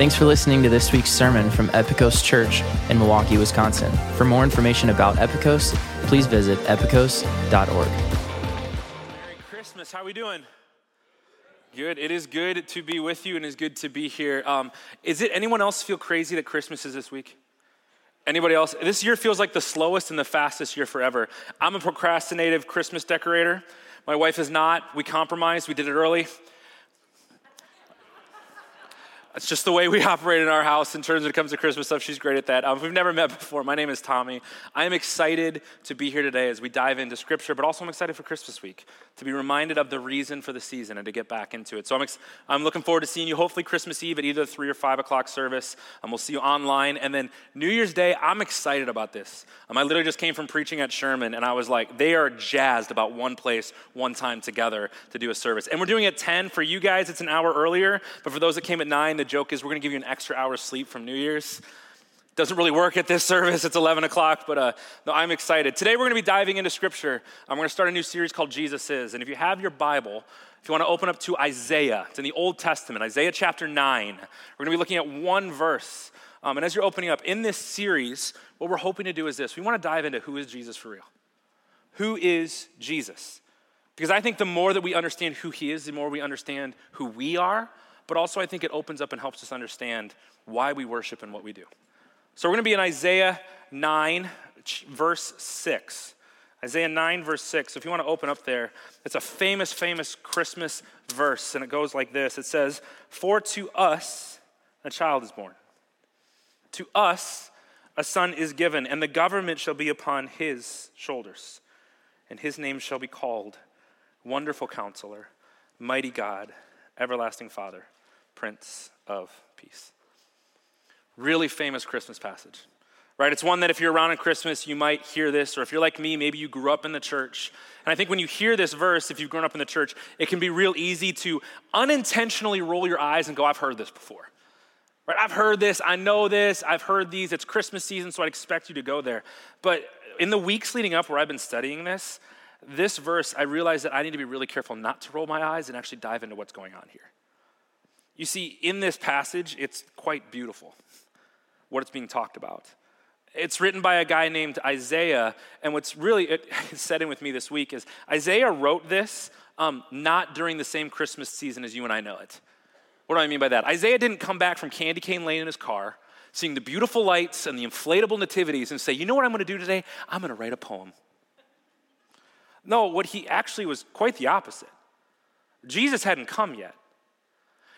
Thanks for listening to this week's sermon from Epikos Church in Milwaukee, Wisconsin. For more information about Epikos, please visit epikos.org. Merry Christmas. How are we doing? Good. It is good to be with you and it's good to be here. Um, is it anyone else feel crazy that Christmas is this week? Anybody else? This year feels like the slowest and the fastest year forever. I'm a procrastinative Christmas decorator. My wife is not. We compromised. We did it early. It's just the way we operate in our house in terms when it comes to Christmas stuff. She's great at that. Um, we've never met before, my name is Tommy. I am excited to be here today as we dive into Scripture, but also I'm excited for Christmas week to be reminded of the reason for the season and to get back into it. So I'm, ex- I'm looking forward to seeing you hopefully Christmas Eve at either 3 or 5 o'clock service. Um, we'll see you online. And then New Year's Day, I'm excited about this. Um, I literally just came from preaching at Sherman, and I was like, they are jazzed about one place, one time together to do a service. And we're doing it 10. For you guys, it's an hour earlier, but for those that came at 9, the joke is we're going to give you an extra hour's sleep from New Year's. Doesn't really work at this service. It's 11 o'clock, but uh, no, I'm excited. Today we're going to be diving into Scripture. I'm going to start a new series called Jesus Is. And if you have your Bible, if you want to open up to Isaiah, it's in the Old Testament, Isaiah chapter 9. We're going to be looking at one verse. Um, and as you're opening up in this series, what we're hoping to do is this we want to dive into who is Jesus for real? Who is Jesus? Because I think the more that we understand who he is, the more we understand who we are but also I think it opens up and helps us understand why we worship and what we do. So we're going to be in Isaiah 9, verse 6. Isaiah 9, verse 6. If you want to open up there, it's a famous, famous Christmas verse, and it goes like this It says, For to us a child is born, to us a son is given, and the government shall be upon his shoulders, and his name shall be called Wonderful Counselor, Mighty God, Everlasting Father Prince of Peace. Really famous Christmas passage, right? It's one that if you're around at Christmas, you might hear this, or if you're like me, maybe you grew up in the church. And I think when you hear this verse, if you've grown up in the church, it can be real easy to unintentionally roll your eyes and go, I've heard this before. Right? I've heard this, I know this, I've heard these. It's Christmas season, so I'd expect you to go there. But in the weeks leading up where I've been studying this, this verse, I realized that I need to be really careful not to roll my eyes and actually dive into what's going on here. You see, in this passage, it's quite beautiful what it's being talked about. It's written by a guy named Isaiah, and what's really it, set in with me this week is Isaiah wrote this um, not during the same Christmas season as you and I know it. What do I mean by that? Isaiah didn't come back from Candy Cane Lane in his car, seeing the beautiful lights and the inflatable nativities, and say, You know what I'm going to do today? I'm going to write a poem. No, what he actually was quite the opposite. Jesus hadn't come yet.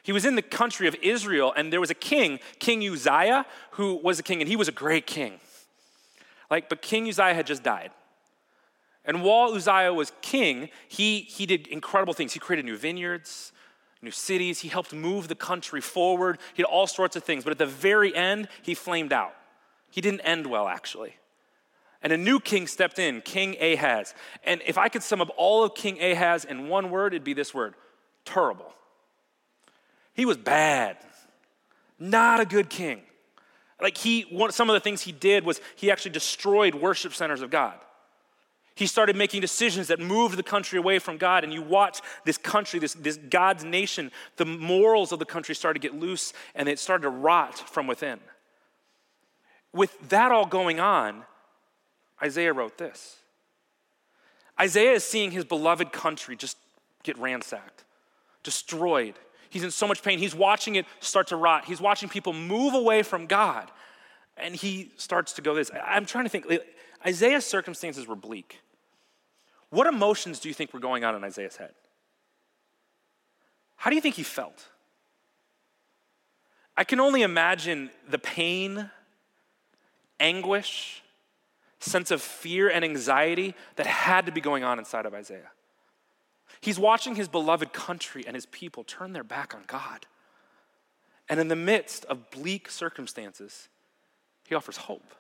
He was in the country of Israel, and there was a king, King Uzziah, who was a king, and he was a great king. Like, but King Uzziah had just died. And while Uzziah was king, he, he did incredible things. He created new vineyards, new cities. He helped move the country forward. He did all sorts of things. But at the very end, he flamed out. He didn't end well, actually. And a new king stepped in, King Ahaz. And if I could sum up all of King Ahaz in one word, it'd be this word terrible. He was bad, not a good king. Like he, one, some of the things he did was he actually destroyed worship centers of God. He started making decisions that moved the country away from God, and you watch this country, this, this God's nation, the morals of the country started to get loose and it started to rot from within. With that all going on, Isaiah wrote this. Isaiah is seeing his beloved country just get ransacked, destroyed. He's in so much pain. He's watching it start to rot. He's watching people move away from God. And he starts to go this. I'm trying to think. Isaiah's circumstances were bleak. What emotions do you think were going on in Isaiah's head? How do you think he felt? I can only imagine the pain, anguish, sense of fear and anxiety that had to be going on inside of Isaiah. He's watching his beloved country and his people turn their back on God. And in the midst of bleak circumstances, he offers hope.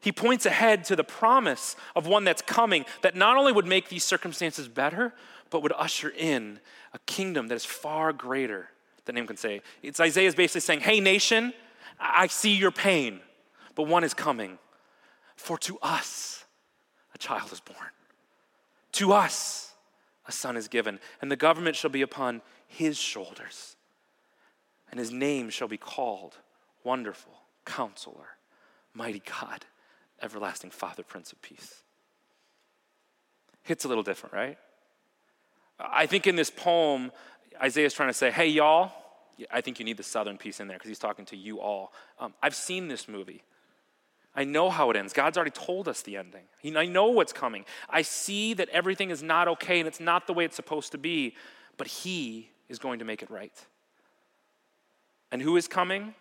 He points ahead to the promise of one that's coming that not only would make these circumstances better, but would usher in a kingdom that is far greater than anyone can say. It's Isaiah's basically saying, Hey, nation, I see your pain, but one is coming. For to us a child is born. To us a son is given, and the government shall be upon his shoulders. and his name shall be called Wonderful, Counselor, Mighty God, Everlasting Father, Prince of Peace. Hits a little different, right? I think in this poem, Isaiah's trying to say, hey, y'all, I think you need the southern piece in there because he's talking to you all. Um, I've seen this movie. I know how it ends. God's already told us the ending. I know what's coming. I see that everything is not okay and it's not the way it's supposed to be, but He is going to make it right. And who is coming?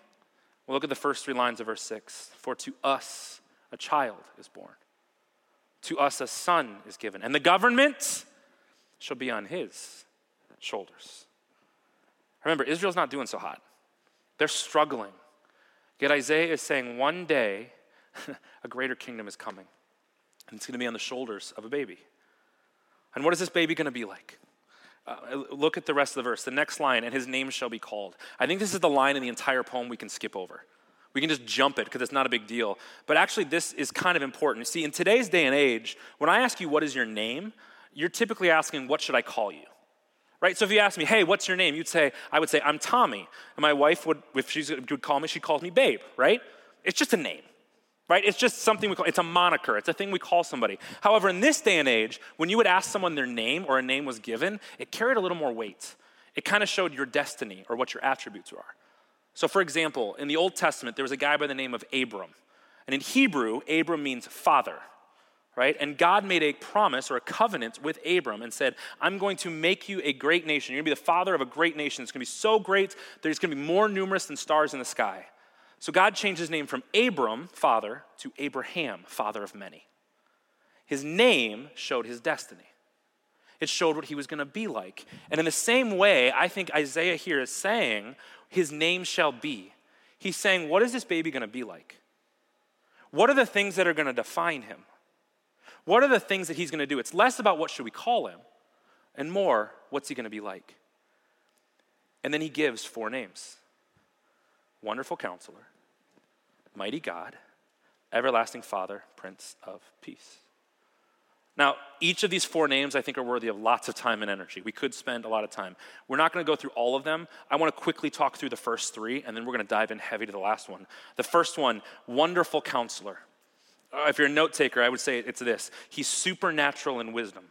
Well, look at the first three lines of verse 6. For to us a child is born, to us a son is given, and the government shall be on his shoulders. Remember, Israel's not doing so hot, they're struggling. Yet Isaiah is saying one day a greater kingdom is coming, and it's going to be on the shoulders of a baby. And what is this baby going to be like? Uh, look at the rest of the verse. The next line, and his name shall be called. I think this is the line in the entire poem we can skip over. We can just jump it because it's not a big deal. But actually, this is kind of important. See, in today's day and age, when I ask you what is your name, you're typically asking, what should I call you? Right? So if you ask me, hey, what's your name? You'd say, I would say, I'm Tommy. And my wife would, if she would call me, she calls me babe, right? It's just a name right? It's just something we call, it's a moniker, it's a thing we call somebody. However, in this day and age, when you would ask someone their name or a name was given, it carried a little more weight. It kind of showed your destiny or what your attributes are. So, for example, in the Old Testament, there was a guy by the name of Abram. And in Hebrew, Abram means father, right? And God made a promise or a covenant with Abram and said, I'm going to make you a great nation. You're going to be the father of a great nation. It's going to be so great that it's going to be more numerous than stars in the sky. So God changed his name from Abram, father, to Abraham, father of many. His name showed his destiny. It showed what he was going to be like. And in the same way, I think Isaiah here is saying, His name shall be. He's saying, What is this baby going to be like? What are the things that are going to define him? What are the things that he's going to do? It's less about what should we call him and more, what's he going to be like? And then he gives four names Wonderful Counselor, Mighty God, Everlasting Father, Prince of Peace. Now, each of these four names I think are worthy of lots of time and energy. We could spend a lot of time. We're not going to go through all of them. I want to quickly talk through the first three, and then we're going to dive in heavy to the last one. The first one, Wonderful Counselor. Uh, if you're a note taker, I would say it's this He's supernatural in wisdom.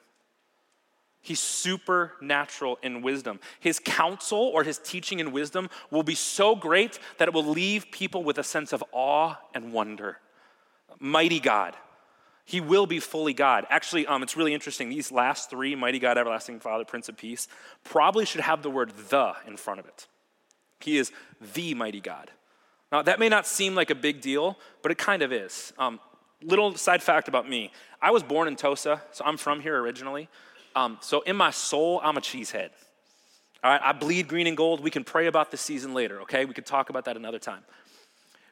He's supernatural in wisdom. His counsel or his teaching in wisdom will be so great that it will leave people with a sense of awe and wonder. Mighty God. He will be fully God. Actually, um, it's really interesting. These last three, Mighty God, Everlasting Father, Prince of Peace, probably should have the word the in front of it. He is the mighty God. Now, that may not seem like a big deal, but it kind of is. Um, little side fact about me I was born in Tosa, so I'm from here originally. Um, so in my soul, I'm a cheesehead. All right, I bleed green and gold. We can pray about the season later, okay? We could talk about that another time.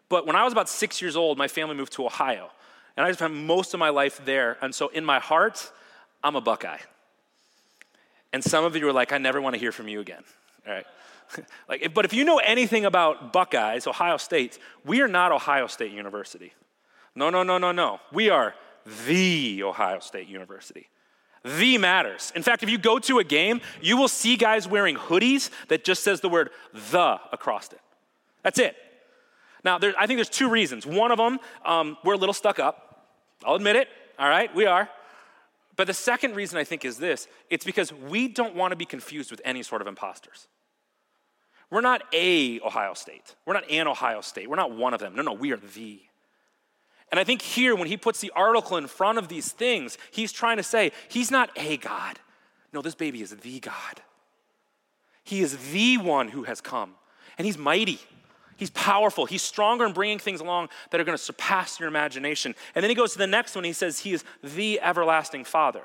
But when I was about six years old, my family moved to Ohio. And I spent most of my life there. And so in my heart, I'm a Buckeye. And some of you are like, I never want to hear from you again. All right. like, but if you know anything about Buckeyes, Ohio State, we are not Ohio State University. No, no, no, no, no. We are the Ohio State University. The matters. In fact, if you go to a game, you will see guys wearing hoodies that just says the word the across it. That's it. Now, there, I think there's two reasons. One of them, um, we're a little stuck up. I'll admit it. All right, we are. But the second reason I think is this it's because we don't want to be confused with any sort of imposters. We're not a Ohio State. We're not an Ohio State. We're not one of them. No, no, we are the. And I think here, when he puts the article in front of these things, he's trying to say, he's not a God. No, this baby is the God. He is the one who has come. And he's mighty. He's powerful. He's stronger in bringing things along that are going to surpass your imagination. And then he goes to the next one. He says, He is the everlasting Father.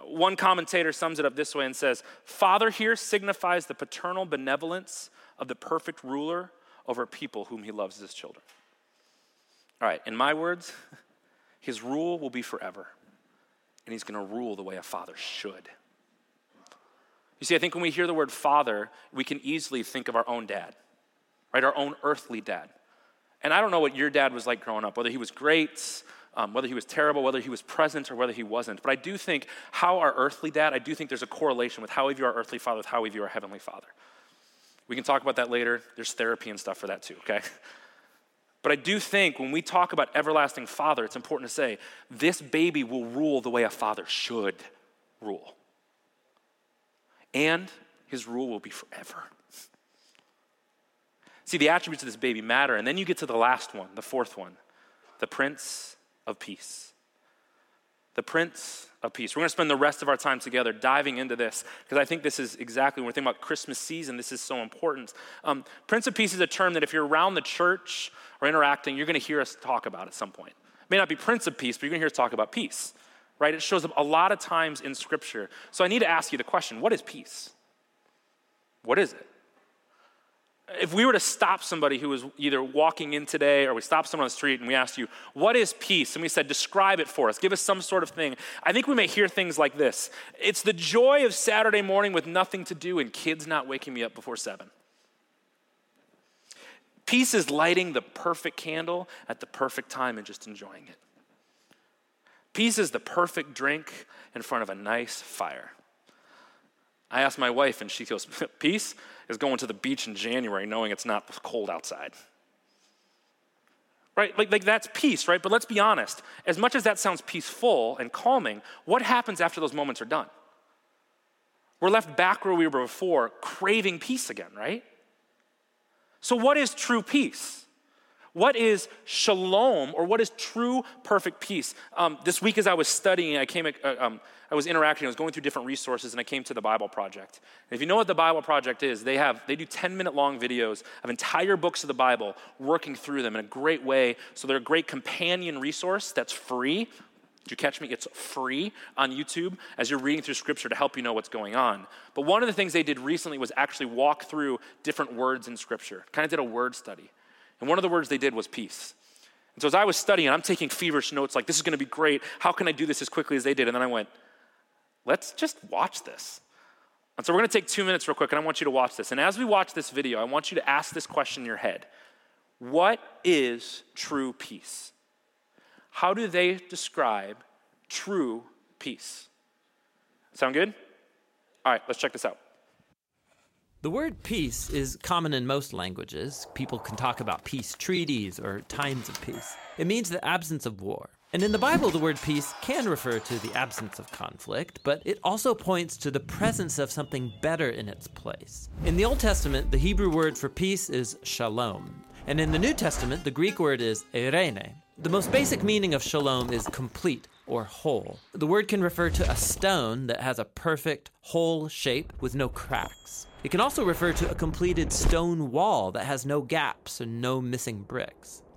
One commentator sums it up this way and says, Father here signifies the paternal benevolence of the perfect ruler over people whom he loves as children. All right, in my words, his rule will be forever. And he's going to rule the way a father should. You see, I think when we hear the word father, we can easily think of our own dad, right? Our own earthly dad. And I don't know what your dad was like growing up, whether he was great, um, whether he was terrible, whether he was present, or whether he wasn't. But I do think how our earthly dad, I do think there's a correlation with how we view our earthly father with how we view our heavenly father. We can talk about that later. There's therapy and stuff for that too, okay? But I do think when we talk about everlasting father, it's important to say this baby will rule the way a father should rule. And his rule will be forever. See, the attributes of this baby matter. And then you get to the last one, the fourth one, the Prince of Peace. The Prince of Peace. We're going to spend the rest of our time together diving into this because I think this is exactly when we're thinking about Christmas season, this is so important. Um, Prince of Peace is a term that if you're around the church or interacting, you're going to hear us talk about at some point. It may not be Prince of Peace, but you're going to hear us talk about peace, right? It shows up a lot of times in Scripture. So I need to ask you the question what is peace? What is it? If we were to stop somebody who was either walking in today or we stopped someone on the street and we asked you, What is peace? And we said, Describe it for us, give us some sort of thing. I think we may hear things like this It's the joy of Saturday morning with nothing to do and kids not waking me up before seven. Peace is lighting the perfect candle at the perfect time and just enjoying it. Peace is the perfect drink in front of a nice fire. I asked my wife, and she goes, Peace is going to the beach in January knowing it's not cold outside. Right? Like, like that's peace, right? But let's be honest. As much as that sounds peaceful and calming, what happens after those moments are done? We're left back where we were before, craving peace again, right? So, what is true peace? What is shalom or what is true perfect peace? Um, this week, as I was studying, I came, uh, um, I was interacting, I was going through different resources, and I came to the Bible Project. And if you know what the Bible Project is, they have they do 10 minute long videos of entire books of the Bible, working through them in a great way. So they're a great companion resource that's free. Did you catch me? It's free on YouTube as you're reading through scripture to help you know what's going on. But one of the things they did recently was actually walk through different words in scripture, kind of did a word study. And one of the words they did was peace. And so as I was studying, I'm taking feverish notes like, this is going to be great. How can I do this as quickly as they did? And then I went, let's just watch this. And so we're going to take two minutes real quick, and I want you to watch this. And as we watch this video, I want you to ask this question in your head What is true peace? How do they describe true peace? Sound good? All right, let's check this out. The word peace is common in most languages. People can talk about peace treaties or times of peace. It means the absence of war. And in the Bible, the word peace can refer to the absence of conflict, but it also points to the presence of something better in its place. In the Old Testament, the Hebrew word for peace is shalom. And in the New Testament, the Greek word is eirene. The most basic meaning of shalom is complete or whole. The word can refer to a stone that has a perfect, whole shape with no cracks. It can also refer to a completed stone wall that has no gaps and no missing bricks.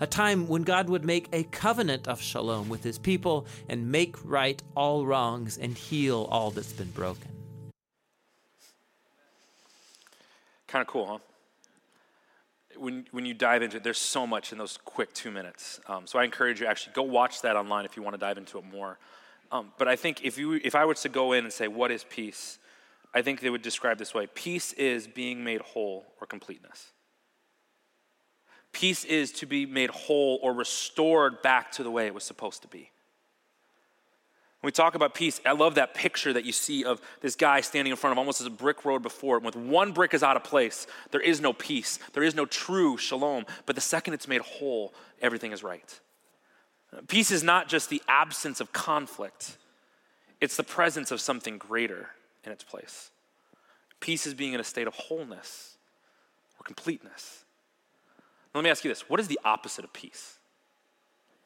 a time when God would make a covenant of shalom with his people and make right all wrongs and heal all that's been broken. Kind of cool, huh? When, when you dive into it, there's so much in those quick two minutes. Um, so I encourage you actually go watch that online if you want to dive into it more. Um, but I think if you if I was to go in and say what is peace, I think they would describe this way: peace is being made whole or completeness. Peace is to be made whole or restored back to the way it was supposed to be. When we talk about peace, I love that picture that you see of this guy standing in front of almost as a brick road before it. With one brick is out of place, there is no peace. There is no true shalom. But the second it's made whole, everything is right. Peace is not just the absence of conflict, it's the presence of something greater in its place. Peace is being in a state of wholeness or completeness. Let me ask you this what is the opposite of peace?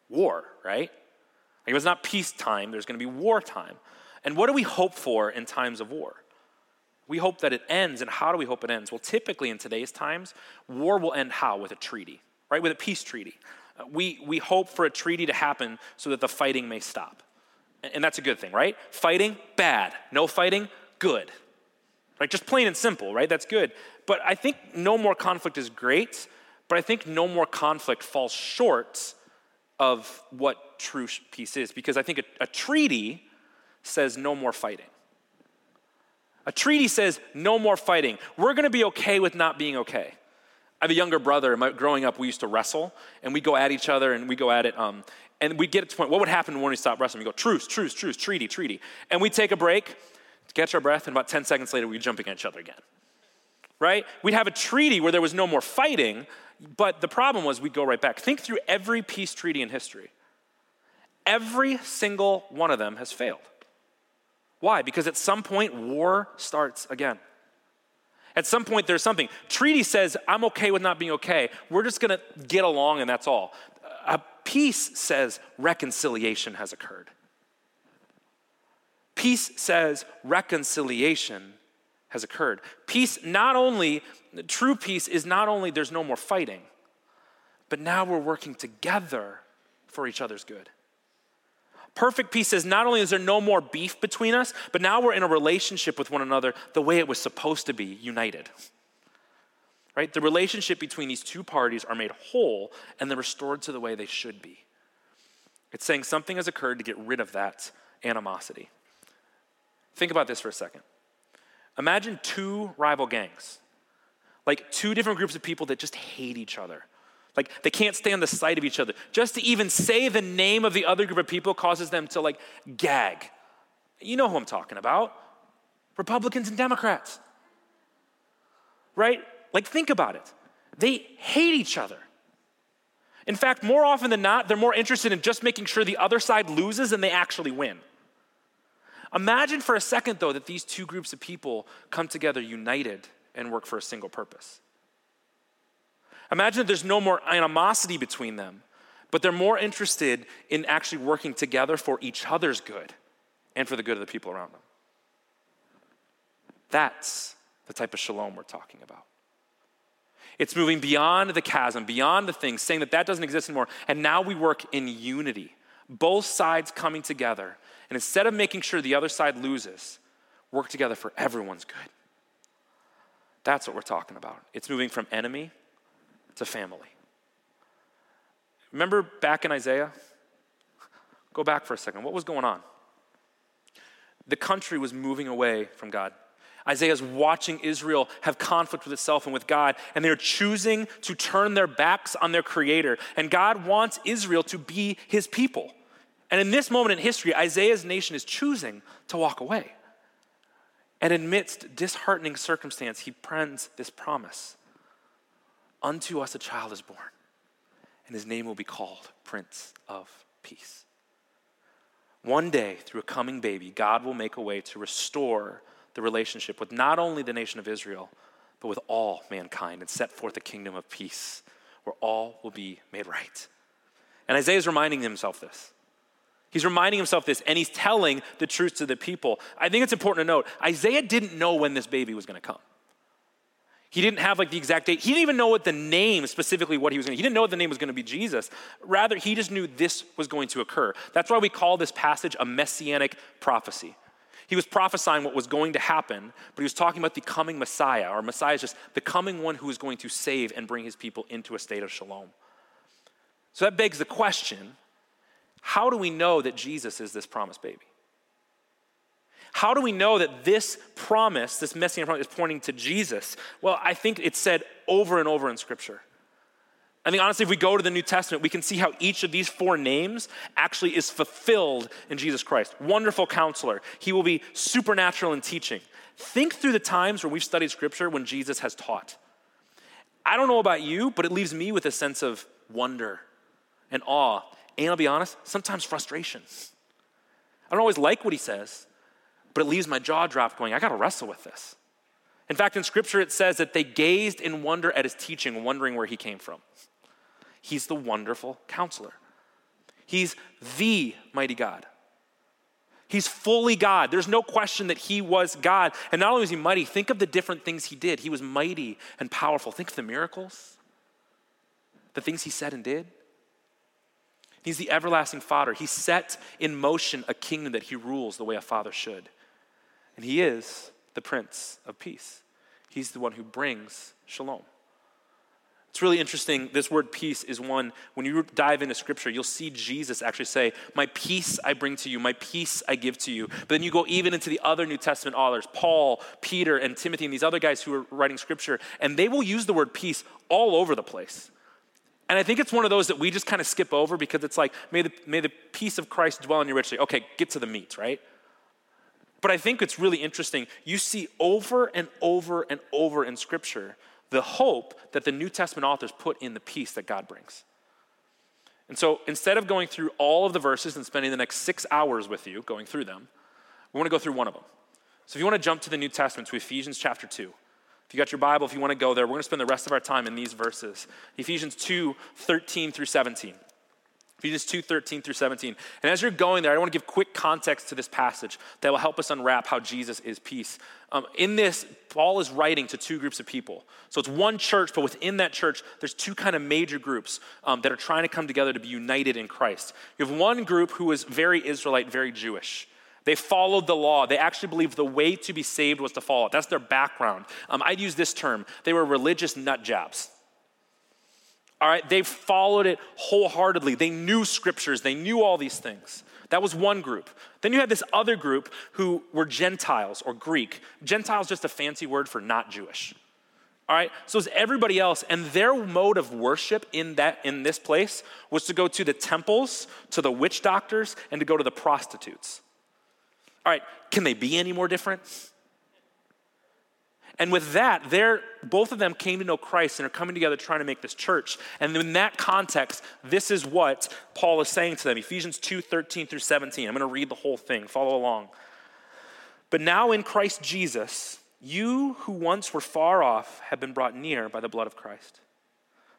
War, right? Like if it's not peacetime, there's going to be wartime. And what do we hope for in times of war? We hope that it ends, and how do we hope it ends? Well, typically in today's times, war will end how? With a treaty, right? With a peace treaty. Uh, we, we hope for a treaty to happen so that the fighting may stop. And that's a good thing, right? Fighting, bad. No fighting, good. Right? Just plain and simple, right? That's good. But I think no more conflict is great, but I think no more conflict falls short of what true peace is because I think a, a treaty says no more fighting. A treaty says no more fighting. We're going to be okay with not being okay. I have a younger brother. My, growing up, we used to wrestle, and we go at each other, and we go at it. Um, and we get to point. What would happen when we stop wrestling? We go truce, truce, truce, treaty, treaty, and we take a break, to catch our breath, and about ten seconds later, we jump against each other again. Right? We'd have a treaty where there was no more fighting, but the problem was we'd go right back. Think through every peace treaty in history. Every single one of them has failed. Why? Because at some point, war starts again. At some point, there's something. Treaty says, I'm okay with not being okay. We're just going to get along, and that's all. A peace says, reconciliation has occurred. Peace says, reconciliation has occurred. Peace, not only, true peace is not only there's no more fighting, but now we're working together for each other's good. Perfect peace says not only is there no more beef between us, but now we're in a relationship with one another the way it was supposed to be, united. Right? The relationship between these two parties are made whole and they're restored to the way they should be. It's saying something has occurred to get rid of that animosity. Think about this for a second. Imagine two rival gangs, like two different groups of people that just hate each other. Like they can't stand the sight of each other. Just to even say the name of the other group of people causes them to like gag. You know who I'm talking about Republicans and Democrats. Right? Like, think about it. They hate each other. In fact, more often than not, they're more interested in just making sure the other side loses than they actually win. Imagine for a second, though, that these two groups of people come together united and work for a single purpose. Imagine that there's no more animosity between them, but they're more interested in actually working together for each other's good and for the good of the people around them. That's the type of shalom we're talking about. It's moving beyond the chasm, beyond the things, saying that that doesn't exist anymore. And now we work in unity, both sides coming together. And instead of making sure the other side loses, work together for everyone's good. That's what we're talking about. It's moving from enemy to family. Remember back in Isaiah? Go back for a second. What was going on? The country was moving away from God. Isaiah's watching Israel have conflict with itself and with God, and they're choosing to turn their backs on their Creator. And God wants Israel to be His people. And in this moment in history, Isaiah's nation is choosing to walk away. And amidst disheartening circumstance, he pens this promise Unto us a child is born, and his name will be called Prince of Peace. One day, through a coming baby, God will make a way to restore the relationship with not only the nation of Israel, but with all mankind and set forth a kingdom of peace where all will be made right. And Isaiah is reminding himself this. He's reminding himself this, and he's telling the truth to the people. I think it's important to note Isaiah didn't know when this baby was going to come. He didn't have like the exact date. He didn't even know what the name specifically what he was going to. He didn't know what the name was going to be Jesus. Rather, he just knew this was going to occur. That's why we call this passage a messianic prophecy. He was prophesying what was going to happen, but he was talking about the coming Messiah, or Messiah is just the coming one who is going to save and bring his people into a state of shalom. So that begs the question how do we know that Jesus is this promised baby? How do we know that this promise, this messianic promise, is pointing to Jesus? Well, I think it's said over and over in Scripture. I think honestly, if we go to the New Testament, we can see how each of these four names actually is fulfilled in Jesus Christ. Wonderful counselor. He will be supernatural in teaching. Think through the times where we've studied scripture when Jesus has taught. I don't know about you, but it leaves me with a sense of wonder and awe. And I'll be honest, sometimes frustration. I don't always like what he says, but it leaves my jaw dropped going, I got to wrestle with this. In fact, in scripture, it says that they gazed in wonder at his teaching, wondering where he came from. He's the wonderful counselor, he's the mighty God. He's fully God. There's no question that he was God. And not only was he mighty, think of the different things he did. He was mighty and powerful. Think of the miracles, the things he said and did. He's the everlasting Father. He set in motion a kingdom that he rules the way a father should. And he is the Prince of Peace. He's the one who brings shalom. It's really interesting. This word peace is one, when you dive into scripture, you'll see Jesus actually say, My peace I bring to you, my peace I give to you. But then you go even into the other New Testament authors, Paul, Peter, and Timothy, and these other guys who are writing scripture, and they will use the word peace all over the place. And I think it's one of those that we just kind of skip over because it's like, may the, may the peace of Christ dwell in you richly. Okay, get to the meat, right? But I think it's really interesting. You see over and over and over in Scripture the hope that the New Testament authors put in the peace that God brings. And so instead of going through all of the verses and spending the next six hours with you going through them, we want to go through one of them. So if you want to jump to the New Testament, to Ephesians chapter 2. If you got your Bible, if you want to go there, we're going to spend the rest of our time in these verses. Ephesians 2 13 through 17. Ephesians 2 13 through 17. And as you're going there, I want to give quick context to this passage that will help us unwrap how Jesus is peace. Um, in this, Paul is writing to two groups of people. So it's one church, but within that church, there's two kind of major groups um, that are trying to come together to be united in Christ. You have one group who is very Israelite, very Jewish. They followed the law. They actually believed the way to be saved was to follow it. That's their background. Um, I'd use this term. They were religious nut jobs. All right, they followed it wholeheartedly. They knew scriptures, they knew all these things. That was one group. Then you had this other group who were Gentiles or Greek. Gentiles just a fancy word for not Jewish. All right, so it's everybody else, and their mode of worship in that in this place was to go to the temples, to the witch doctors, and to go to the prostitutes. All right, can they be any more different? And with that, they're, both of them came to know Christ and are coming together trying to make this church. And in that context, this is what Paul is saying to them Ephesians 2 13 through 17. I'm going to read the whole thing, follow along. But now in Christ Jesus, you who once were far off have been brought near by the blood of Christ.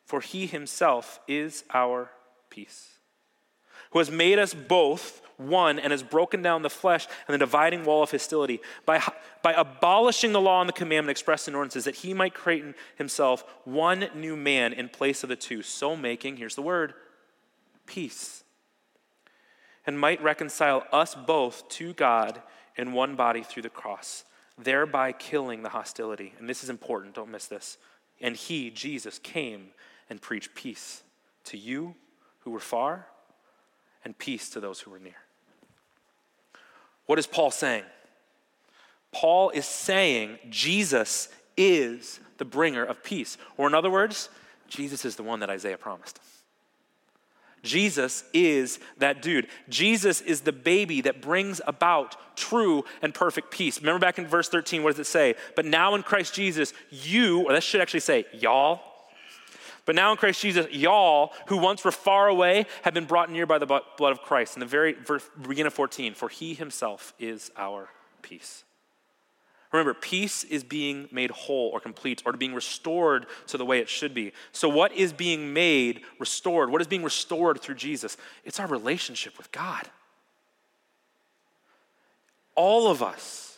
For he himself is our peace, who has made us both one and has broken down the flesh and the dividing wall of hostility by, by abolishing the law and the commandment expressed in ordinances that he might create in himself one new man in place of the two, so making, here's the word, peace, and might reconcile us both to God in one body through the cross, thereby killing the hostility. And this is important, don't miss this. And he, Jesus, came and preached peace to you who were far and peace to those who were near. What is Paul saying? Paul is saying Jesus is the bringer of peace. Or, in other words, Jesus is the one that Isaiah promised. Jesus is that dude. Jesus is the baby that brings about true and perfect peace. Remember back in verse 13, what does it say? But now in Christ Jesus, you, or that should actually say, y'all, but now in Christ Jesus, y'all who once were far away have been brought near by the blood of Christ. In the very beginning of 14, for he himself is our peace. Remember, peace is being made whole or complete or being restored to the way it should be. So, what is being made restored? What is being restored through Jesus? It's our relationship with God. All of us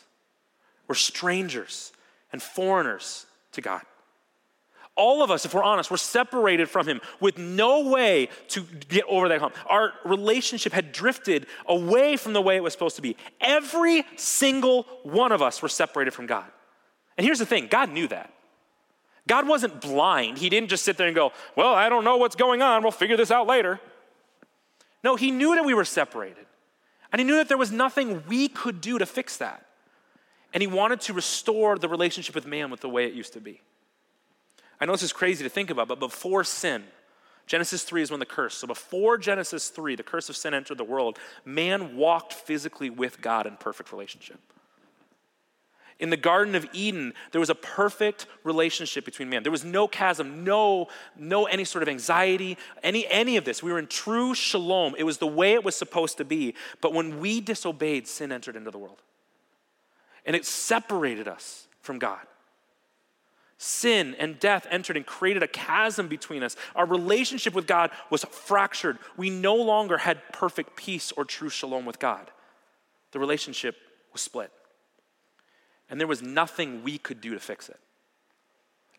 were strangers and foreigners to God all of us, if we're honest, were separated from him with no way to get over that hump. Our relationship had drifted away from the way it was supposed to be. Every single one of us were separated from God. And here's the thing God knew that. God wasn't blind. He didn't just sit there and go, Well, I don't know what's going on. We'll figure this out later. No, He knew that we were separated. And He knew that there was nothing we could do to fix that. And He wanted to restore the relationship with man with the way it used to be. I know this is crazy to think about, but before sin, Genesis 3 is when the curse. So before Genesis 3, the curse of sin entered the world, man walked physically with God in perfect relationship. In the Garden of Eden, there was a perfect relationship between man. There was no chasm, no, no any sort of anxiety, any, any of this. We were in true shalom. It was the way it was supposed to be. But when we disobeyed, sin entered into the world. And it separated us from God. Sin and death entered and created a chasm between us. Our relationship with God was fractured. We no longer had perfect peace or true shalom with God. The relationship was split. And there was nothing we could do to fix it.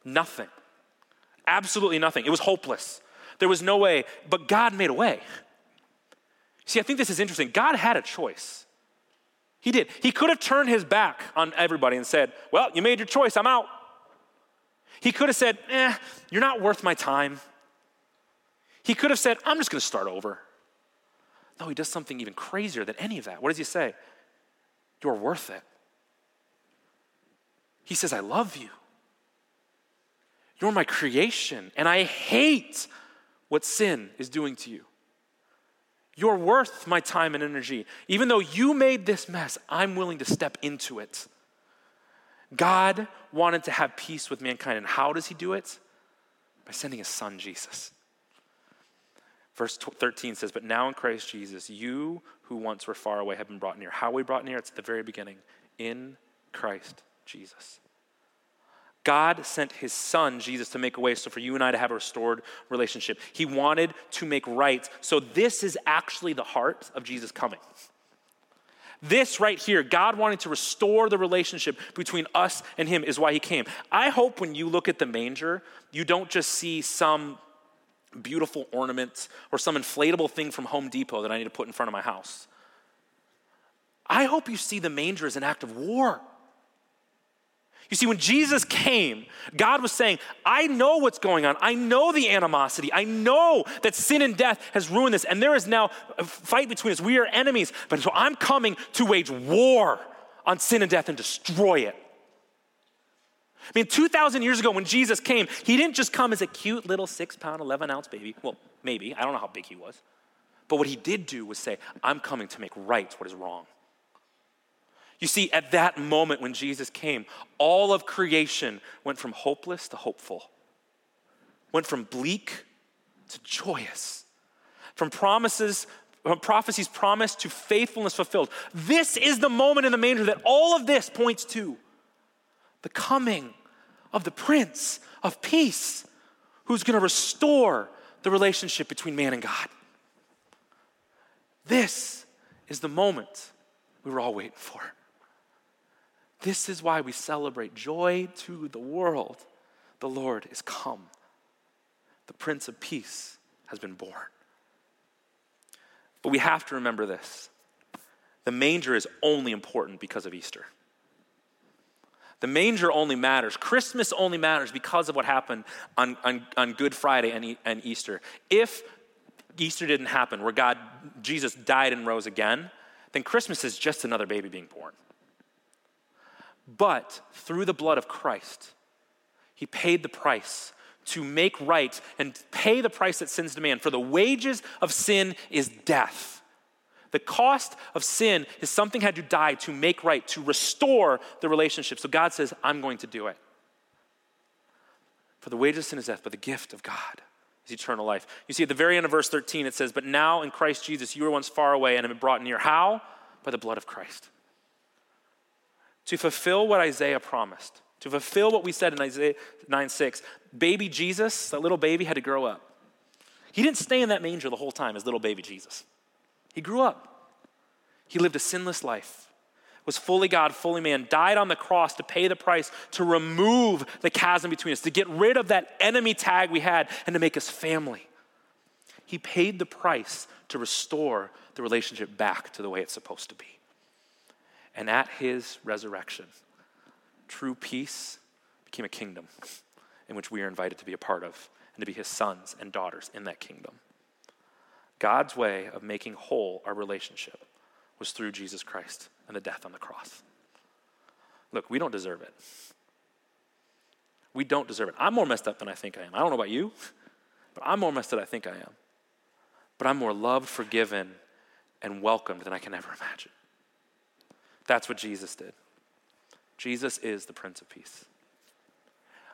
Nothing. Absolutely nothing. It was hopeless. There was no way, but God made a way. See, I think this is interesting. God had a choice. He did. He could have turned his back on everybody and said, Well, you made your choice, I'm out. He could have said, Eh, you're not worth my time. He could have said, I'm just going to start over. No, he does something even crazier than any of that. What does he say? You're worth it. He says, I love you. You're my creation, and I hate what sin is doing to you. You're worth my time and energy. Even though you made this mess, I'm willing to step into it. God wanted to have peace with mankind, and how does he do it? By sending his son, Jesus. Verse 13 says, But now in Christ Jesus, you who once were far away have been brought near. How we brought near? It's at the very beginning. In Christ Jesus. God sent his son, Jesus, to make a way so for you and I to have a restored relationship. He wanted to make right. So, this is actually the heart of Jesus coming. This right here, God wanting to restore the relationship between us and him, is why he came. I hope when you look at the manger, you don't just see some beautiful ornament or some inflatable thing from Home Depot that I need to put in front of my house. I hope you see the manger as an act of war. You see, when Jesus came, God was saying, I know what's going on. I know the animosity. I know that sin and death has ruined this, and there is now a fight between us. We are enemies. But so I'm coming to wage war on sin and death and destroy it. I mean, 2,000 years ago when Jesus came, he didn't just come as a cute little six pound, 11 ounce baby. Well, maybe. I don't know how big he was. But what he did do was say, I'm coming to make right what is wrong. You see, at that moment when Jesus came, all of creation went from hopeless to hopeful, went from bleak to joyous, from promises, prophecies promised to faithfulness fulfilled. This is the moment in the manger that all of this points to the coming of the Prince of Peace, who's going to restore the relationship between man and God. This is the moment we were all waiting for. This is why we celebrate joy to the world. The Lord is come. The Prince of Peace has been born. But we have to remember this the manger is only important because of Easter. The manger only matters. Christmas only matters because of what happened on, on, on Good Friday and, and Easter. If Easter didn't happen, where God, Jesus died and rose again, then Christmas is just another baby being born. But through the blood of Christ, he paid the price to make right and pay the price that sins demand. For the wages of sin is death. The cost of sin is something had to die to make right, to restore the relationship. So God says, I'm going to do it. For the wages of sin is death, but the gift of God is eternal life. You see, at the very end of verse 13, it says, But now in Christ Jesus, you were once far away and have been brought near. How? By the blood of Christ to fulfill what Isaiah promised, to fulfill what we said in Isaiah 9 6. Baby Jesus, that little baby, had to grow up. He didn't stay in that manger the whole time as little baby Jesus. He grew up. He lived a sinless life, was fully God, fully man, died on the cross to pay the price to remove the chasm between us, to get rid of that enemy tag we had, and to make us family. He paid the price to restore the relationship back to the way it's supposed to be. And at his resurrection, true peace became a kingdom in which we are invited to be a part of and to be his sons and daughters in that kingdom. God's way of making whole our relationship was through Jesus Christ and the death on the cross. Look, we don't deserve it. We don't deserve it. I'm more messed up than I think I am. I don't know about you, but I'm more messed up than I think I am. But I'm more loved, forgiven, and welcomed than I can ever imagine. That's what Jesus did. Jesus is the Prince of Peace.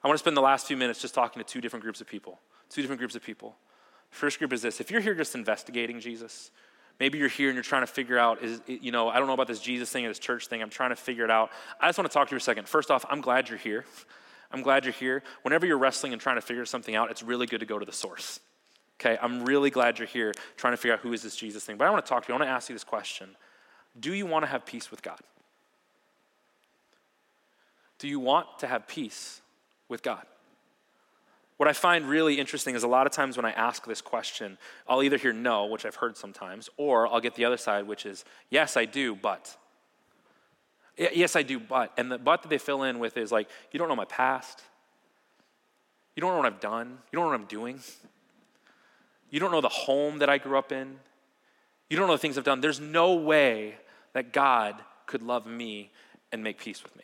I want to spend the last few minutes just talking to two different groups of people. Two different groups of people. First group is this if you're here just investigating Jesus, maybe you're here and you're trying to figure out, is, you know, I don't know about this Jesus thing and this church thing, I'm trying to figure it out. I just want to talk to you for a second. First off, I'm glad you're here. I'm glad you're here. Whenever you're wrestling and trying to figure something out, it's really good to go to the source. Okay, I'm really glad you're here trying to figure out who is this Jesus thing. But I want to talk to you. I want to ask you this question Do you want to have peace with God? Do you want to have peace with God? What I find really interesting is a lot of times when I ask this question, I'll either hear no, which I've heard sometimes, or I'll get the other side, which is yes, I do, but. Yes, I do, but. And the but that they fill in with is like, you don't know my past. You don't know what I've done. You don't know what I'm doing. You don't know the home that I grew up in. You don't know the things I've done. There's no way that God could love me and make peace with me.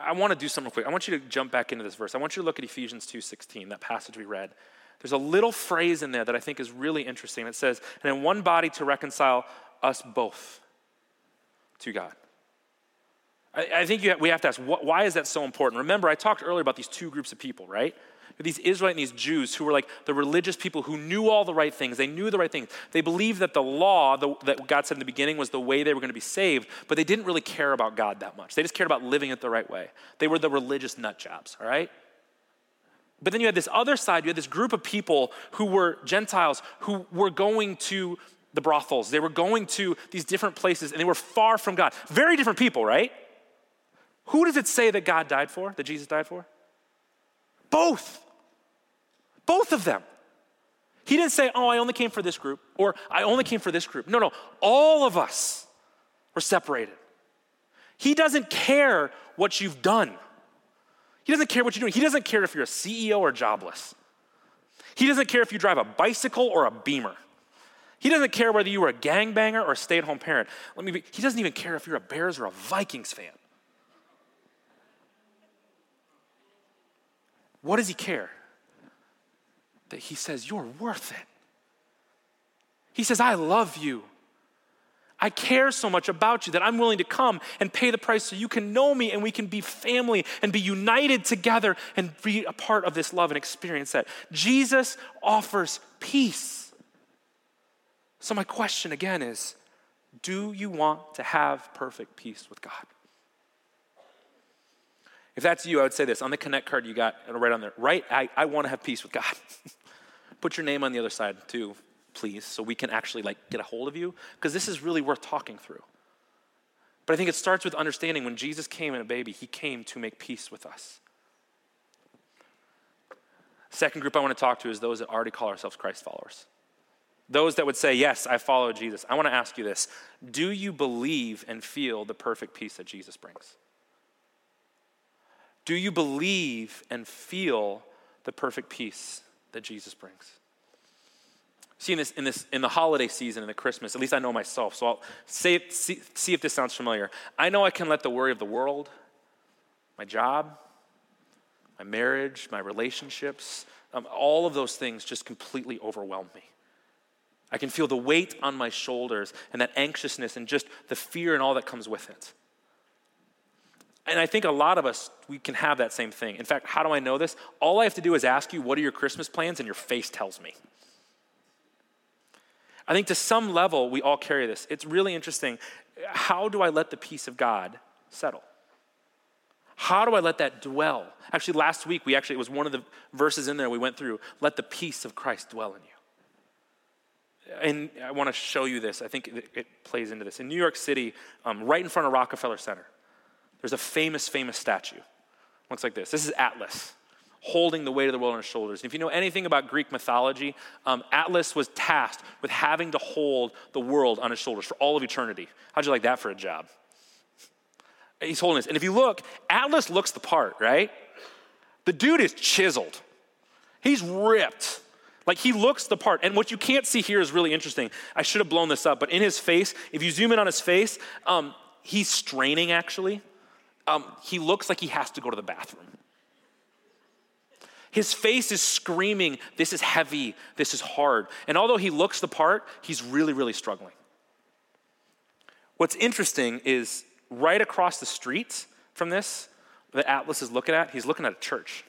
I want to do something quick. I want you to jump back into this verse. I want you to look at Ephesians 2:16, that passage we read. There's a little phrase in there that I think is really interesting. It says, "And in one body to reconcile us both to God." I, think have, we have to ask, why is that so important? Remember, I talked earlier about these two groups of people, right? These Israelites and these Jews who were like the religious people who knew all the right things. They knew the right things. They believed that the law the, that God said in the beginning was the way they were going to be saved, but they didn't really care about God that much. They just cared about living it the right way. They were the religious nut jobs, all right? But then you had this other side, you had this group of people who were Gentiles who were going to the brothels. They were going to these different places and they were far from God. Very different people, right? Who does it say that God died for, that Jesus died for? Both. Both of them. He didn't say, Oh, I only came for this group, or I only came for this group. No, no, all of us were separated. He doesn't care what you've done. He doesn't care what you're doing. He doesn't care if you're a CEO or jobless. He doesn't care if you drive a bicycle or a beamer. He doesn't care whether you were a gangbanger or a stay at home parent. Let me be, he doesn't even care if you're a Bears or a Vikings fan. What does he care? That he says, You're worth it. He says, I love you. I care so much about you that I'm willing to come and pay the price so you can know me and we can be family and be united together and be a part of this love and experience that. Jesus offers peace. So, my question again is do you want to have perfect peace with God? If that's you, I would say this on the connect card you got right on there, right? I, I want to have peace with God. Put your name on the other side too, please, so we can actually like get a hold of you, because this is really worth talking through. But I think it starts with understanding when Jesus came in a baby, he came to make peace with us. Second group I want to talk to is those that already call ourselves Christ followers. Those that would say, Yes, I follow Jesus. I want to ask you this Do you believe and feel the perfect peace that Jesus brings? Do you believe and feel the perfect peace that Jesus brings? See, in this, in this, in the holiday season, in the Christmas, at least I know myself. So I'll say, see, see if this sounds familiar. I know I can let the worry of the world, my job, my marriage, my relationships, um, all of those things just completely overwhelm me. I can feel the weight on my shoulders and that anxiousness and just the fear and all that comes with it. And I think a lot of us, we can have that same thing. In fact, how do I know this? All I have to do is ask you, what are your Christmas plans? And your face tells me. I think to some level, we all carry this. It's really interesting. How do I let the peace of God settle? How do I let that dwell? Actually, last week, we actually, it was one of the verses in there we went through. Let the peace of Christ dwell in you. And I want to show you this. I think it, plays into this. In New York City, um, right in front of Rockefeller Center, there's a famous, famous statue. Looks like this. This is Atlas holding the weight of the world on his shoulders. And if you know anything about Greek mythology, um, Atlas was tasked with having to hold the world on his shoulders for all of eternity. How'd you like that for a job? He's holding this. And if you look, Atlas looks the part, right? The dude is chiseled, he's ripped. Like he looks the part. And what you can't see here is really interesting. I should have blown this up, but in his face, if you zoom in on his face, um, he's straining actually um, he looks like he has to go to the bathroom. His face is screaming, This is heavy, this is hard. And although he looks the part, he's really, really struggling. What's interesting is right across the street from this, that Atlas is looking at, he's looking at a church.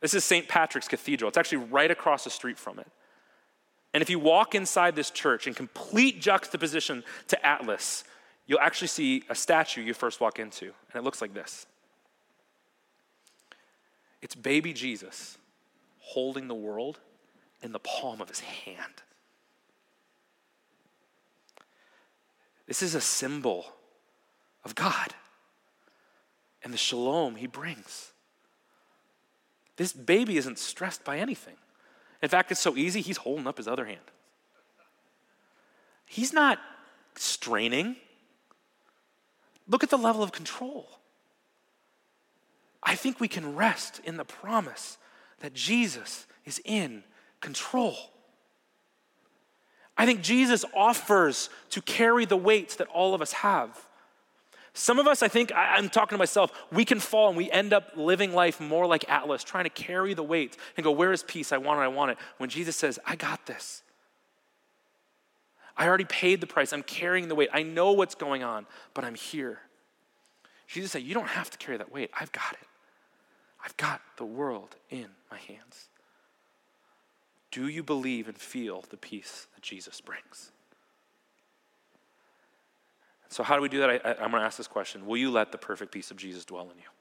This is St. Patrick's Cathedral. It's actually right across the street from it. And if you walk inside this church in complete juxtaposition to Atlas, you'll actually see a statue you first walk into, and it looks like this. It's baby Jesus holding the world in the palm of his hand. This is a symbol of God and the shalom he brings. This baby isn't stressed by anything. In fact, it's so easy, he's holding up his other hand. He's not straining. Look at the level of control. I think we can rest in the promise that Jesus is in control. I think Jesus offers to carry the weight that all of us have. Some of us, I think, I'm talking to myself, we can fall and we end up living life more like Atlas, trying to carry the weight and go, Where is peace? I want it, I want it. When Jesus says, I got this. I already paid the price. I'm carrying the weight. I know what's going on, but I'm here. Jesus said, You don't have to carry that weight. I've got it. I've got the world in my hands. Do you believe and feel the peace that Jesus brings? So, how do we do that? I, am going to ask this question Will you let the perfect peace of Jesus dwell in you?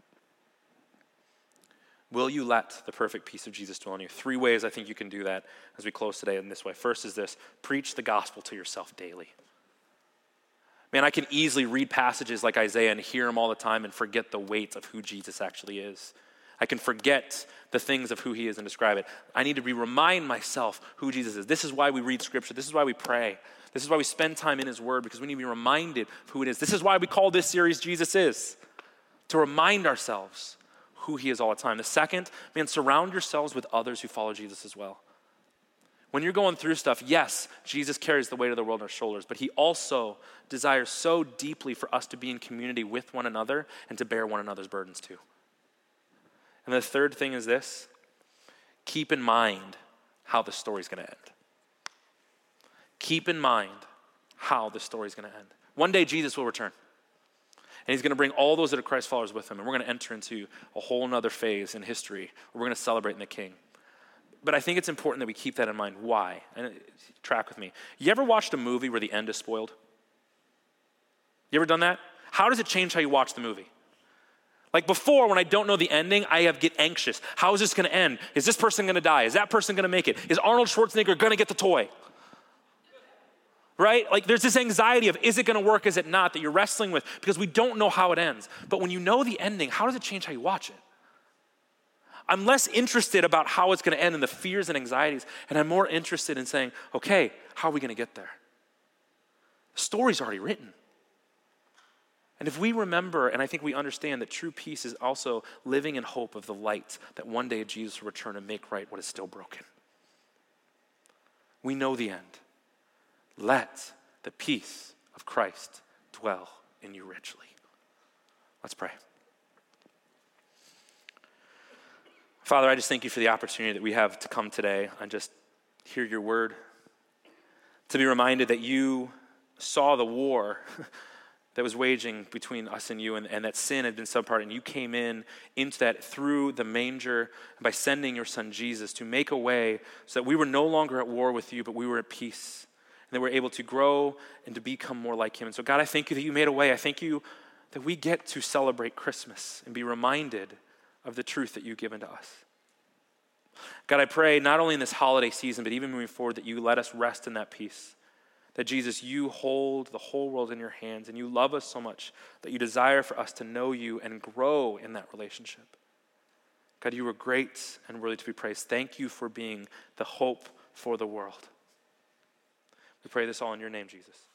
Will you let the perfect peace of Jesus dwell in you? Three ways I think you can do that as we close today in this way. First is this preach the gospel to yourself daily. Man, I can easily read passages like Isaiah and hear them all the time and forget the weight of who Jesus actually is. I can forget the things of who he is and describe it. I need to be remind myself who Jesus is. This is why we read scripture. This is why we pray. This is why we spend time in His Word because we need to be reminded of who it is. This is why we call this series Jesus Is, to remind ourselves who He is all the time. The second, man, surround yourselves with others who follow Jesus as well. When you're going through stuff, yes, Jesus carries the weight of the world on his shoulders, but he also desires so deeply for us to be in community with one another and to bear one another's burdens too. And the third thing is this keep in mind how the story's going to end keep in mind how this story is going to end. One day, Jesus will return. And he's going to bring all those that are Christ followers with him. And we're going to enter into a whole other phase in history where we're going to celebrate in the King. But I think it's important that we keep that in mind. Why? And uh, track with me. You ever watched a movie where the end is spoiled? You ever done that? How does it change how you watch the movie? Like before, when I don't know the ending, I have get anxious. How is this going to end? Is this person going to die? Is that person going to make it? Is Arnold Schwarzenegger going to get the toy? Right? Like there's this anxiety of is it going to work, is it not, that you're wrestling with because we don't know how it ends. But when you know the ending, how does it change how you watch it? I'm less interested about how it's going to end and the fears and anxieties, and I'm more interested in saying, okay, how are we going to get there? The story's already written. And if we remember, and I think we understand that true peace is also living in hope of the light that one day Jesus will return and make right what is still broken. We know the end. Let the peace of Christ dwell in you richly. Let's pray. Father, I just thank you for the opportunity that we have to come today and just hear your word, to be reminded that you saw the war that was waging between us and you, and, and that sin had been some part, and you came in into that through the manger by sending your son Jesus to make a way so that we were no longer at war with you, but we were at peace and that we're able to grow and to become more like Him. And so, God, I thank you that you made a way. I thank you that we get to celebrate Christmas and be reminded of the truth that you've given to us. God, I pray not only in this holiday season, but even moving forward, that you let us rest in that peace. That Jesus, you hold the whole world in your hands and you love us so much that you desire for us to know you and grow in that relationship. God, you are great and worthy to be praised. Thank you for being the hope for the world. We pray this all in your name, Jesus.